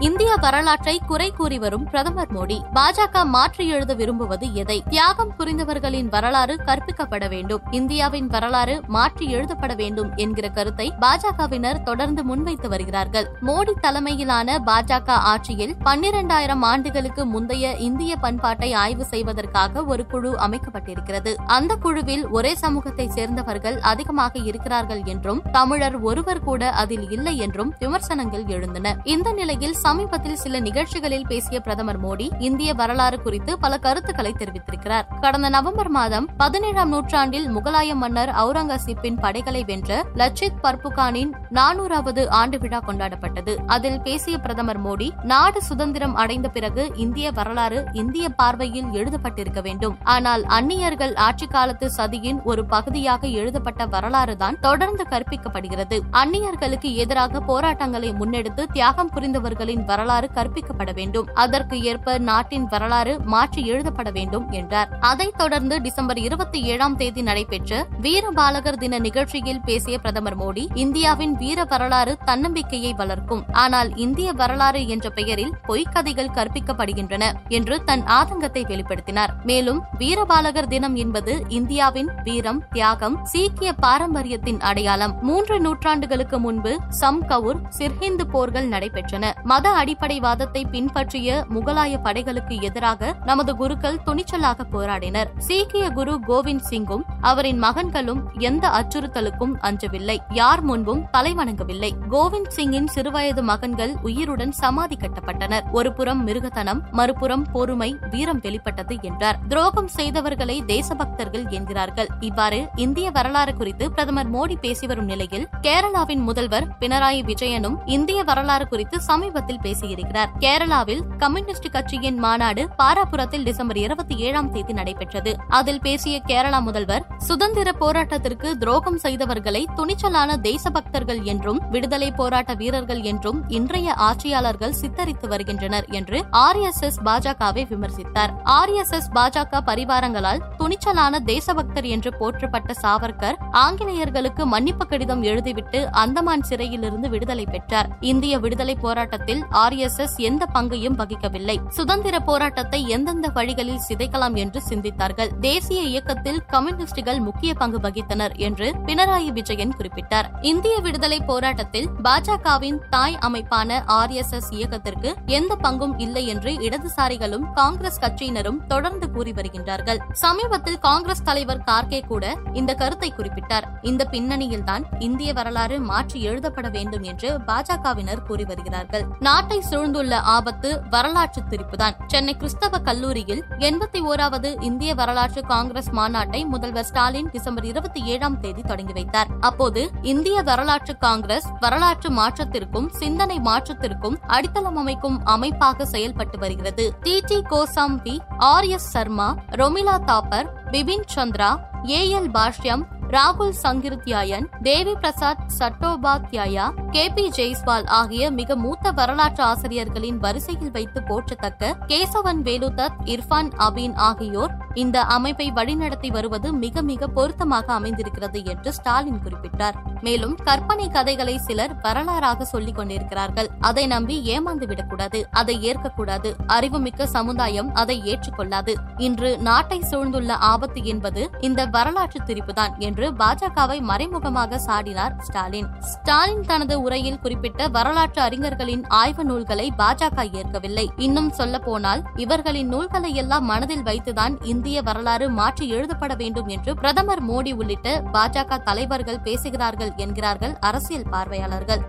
இந்திய வரலாற்றை குறை கூறி வரும் பிரதமர் மோடி பாஜக மாற்றி எழுத விரும்புவது எதை? தியாகம் புரிந்தவர்களின் வரலாறு கற்பிக்கப்பட வேண்டும். இந்தியாவின் வரலாறு மாற்றி எழுதப்பட வேண்டும் என்கிற கருத்தை பாஜகவினர் தொடர்ந்து முன்வைத்து வருகிறார்கள். மோடி தலைமையிலான பாஜக ஆட்சியில் பன்னிரண்டாயிரம் ஆண்டுகளுக்கு முந்தைய இந்திய பண்பாட்டை ஆய்வு செய்வதற்காக ஒரு குழு அமைக்கப்பட்டிருக்கிறது. அந்த குழுவில் ஒரே சமூகத்தை சேர்ந்தவர்கள் அதிகமாக இருக்கிறார்கள் என்றும் தமிழர் ஒருவர் கூட அதில் இல்லை என்றும் விமர்சனங்கள் எழுந்தன. இந்த நிலையில் சமீபத்தில் சில நிகழ்ச்சிகளில் பேசிய பிரதமர் மோடி இந்திய வரலாறு குறித்து பல கருத்துக்களை தெரிவித்திருக்கிறார். கடந்த நவம்பர் மாதம் பதினேழாம் நூற்றாண்டில் முகலாய மன்னர் அவுரங்கசீப்பின் படைகளை வென்ற லச்சித் பர்புகானின் நானூறாவது ஆண்டு விழா கொண்டாடப்பட்டது. அதில் பேசிய பிரதமர் மோடி நாடு சுதந்திரம் அடைந்த பிறகு இந்திய வரலாறு இந்திய பார்வையில் எழுதப்பட்டிருக்க வேண்டும். ஆனால் அந்நியர்கள் ஆட்சி காலத்து சதியின் ஒரு பகுதியாக எழுதப்பட்ட வரலாறுதான் தொடர்ந்து கற்பிக்கப்படுகிறது. அந்நியர்களுக்கு எதிராக போராட்டங்களை முன்னெடுத்து தியாகம் புரிந்தவர்களின் நாட்டின் வரலாறு கற்பிக்கப்பட வேண்டும். அதற்கு ஏற்ப நாட்டின் வரலாறு மாற்றி எழுதப்பட வேண்டும் என்றார். அதைத் தொடர்ந்து டிசம்பர் இருபத்தி ஏழாம் தேதி நடைபெற்ற வீரபாலகர் தின நிகழ்ச்சியில் பேசிய பிரதமர் மோடி இந்தியாவின் வீர வரலாறு தன்னம்பிக்கையை வளர்க்கும். ஆனால் இந்திய வரலாறு என்ற பெயரில் பொய்க்கதைகள் கற்பிக்கப்படுகின்றன என்று தன் ஆதங்கத்தை வெளிப்படுத்தினார். மேலும் வீரபாலகர் தினம் என்பது இந்தியாவின் வீரம் தியாகம் சீக்கிய பாரம்பரியத்தின் அடையாளம். மூன்று நூற்றாண்டுகளுக்கு முன்பு சம் கவுர் சிர்ஹிந்து போர்கள் நடைபெற்றன. மத அடிப்படைவாதத்தை பின்பற்றிய முகலாய படைகளுக்கு எதிராக நமது குருக்கள் துணிச்சலாக போராடினர். சீக்கிய குரு கோவிந்த் சிங்கும் அவரின் மகன்களும் எந்த அச்சுறுத்தலுக்கும் அஞ்சவில்லை. யார் முன்பும் தலைவணங்கவில்லை. கோவிந்த் சிங்கின் சிறுவயது மகன்கள் உயிருடன் சமாதி கட்டப்பட்டனர். ஒருபுறம் மிருகத்தனம் மறுபுறம் பொறுமை வீரம் வெளிப்பட்டது என்றார். துரோகம் செய்தவர்களை தேசபக்தர்கள் என்கிறார்கள். இவ்வாறு இந்திய வரலாறு குறித்து பிரதமர் மோடி பேசி வரும் நிலையில் கேரளாவின் முதல்வர் பினராயி விஜயனும் இந்திய வரலாறு குறித்து சமீபத்தில் பேசியிருக்கிறார். கேரளாவில் கம்யூனிஸ்ட் கட்சியின் மாநாடு பாராபுரத்தில் டிசம்பர் இருபத்தி ஏழாம் தேதி நடைபெற்றது. அதில் பேசிய கேரளா முதல்வர் சுதந்திர போராட்டத்திற்கு துரோகம் செய்தவர்களை துணிச்சலான தேசபக்தர்கள் என்றும் விடுதலை போராட்ட வீரர்கள் என்றும் இன்றைய ஆட்சியாளர்கள் சித்தரித்து வருகின்றனர் என்று ஆர் எஸ் எஸ் பாஜகவை விமர்சித்தார். ஆர் எஸ் எஸ் பாஜக பரிவாரங்களால் துணிச்சலான தேசபக்தர் என்று போற்றப்பட்ட சாவர்கர் ஆங்கிலேயர்களுக்கு மன்னிப்பு கடிதம் எழுதிவிட்டு அந்தமான் சிறையிலிருந்து விடுதலை பெற்றார். இந்திய விடுதலை போராட்டத்தில் ஆர் எஸ் எஸ் எந்த பங்கையும் வகிக்கவில்லை. சுதந்திர போராட்டத்தை எந்தெந்த வழிகளில் சிதைக்கலாம் என்று சிந்தித்தார்கள். தேசிய இயக்கத்தில் கம்யூனிஸ்டுகள் முக்கிய பங்கு வகித்தனர் என்று பினராயி விஜயன் குறிப்பிட்டார். இந்திய விடுதலை போராட்டத்தில் பாஜகவின் தாய் அமைப்பான ஆர் எஸ் எஸ் இயக்கத்திற்கு எந்த பங்கும் இல்லை என்று இடதுசாரிகளும் காங்கிரஸ் கட்சியினரும் தொடர்ந்து கூறி வருகின்றார்கள். சமீபத்தில் காங்கிரஸ் தலைவர் கார்கே கூட இந்த கருத்தை குறிப்பிட்டார். இந்த பின்னணியில்தான் இந்திய வரலாறு மாற்றி எழுதப்பட வேண்டும் என்று பாஜகவினர் கூறி வருகிறார்கள். நாட்டை சூழ்ந்துள்ள ஆபத்து வரலாற்று திருப்புதான். சென்னை கிறிஸ்தவ கல்லூரியில் எண்பத்தி ஓராவது இந்திய வரலாற்று காங்கிரஸ் மாநாட்டை முதல்வர் ஸ்டாலின் டிசம்பர் இருபத்தி ஏழாம் தேதி தொடங்கி வைத்தார். அப்போது இந்திய வரலாற்று காங்கிரஸ் வரலாற்று மாற்றத்திற்கும் சிந்தனை மாற்றத்திற்கும் அடித்தளம் அமைக்கும் அமைப்பாக செயல்பட்டு வருகிறது. D. D. Kosambi R. S. Sharma Romila Thapar Bipan Chandra A. L. Basham ராகுல் சங்கிருத்யாயன் தேவி பிரசாத் சட்டோபாத்யாயா கே. பி. ஜெய்ஸ்வால் ஆகிய மிக மூத்த வரலாற்று ஆசிரியர்களின் வரிசையில் வைத்து போற்றத்தக்க கேசவன் வேலுதத் இர்ஃபான் அபீன் ஆகியோர் இந்த அமைப்பை வழிநடத்தி வருவது மிக மிக பொருத்தமாக அமைந்திருக்கிறது என்று ஸ்டாலின் குறிப்பிட்டார். மேலும் கற்பனை கதைகளை சிலர் வரலாறாக சொல்லிக் கொண்டிருக்கிறார்கள். அதை நம்பி ஏமாந்து விடக்கூடாது அதை ஏற்கக்கூடாது. அறிவுமிக்க சமுதாயம் அதை ஏற்றுக்கொள்ளாது. இன்று நாட்டை சூழ்ந்துள்ள ஆபத்து என்பது இந்த வரலாற்று திரிப்புதான் என்று பாஜகவை மறைமுகமாக சாடினார் ஸ்டாலின். ஸ்டாலின் தனது உரையில் குறிப்பிட்ட வரலாற்று அறிஞர்களின் ஆய்வு நூல்களை பாஜக ஏற்கவில்லை. இன்னும் சொல்ல போனால் இவர்களின் நூல்களை எல்லாம் மனதில் வைத்துதான் இந்திய வரலாறு மாற்றி எழுதப்பட வேண்டும் என்று பிரதமர் மோடி உள்ளிட்ட பாஜக தலைவர்கள் பேசுகிறார்கள் என்கிறார்கள் அரசியல் பார்வையாளர்கள்.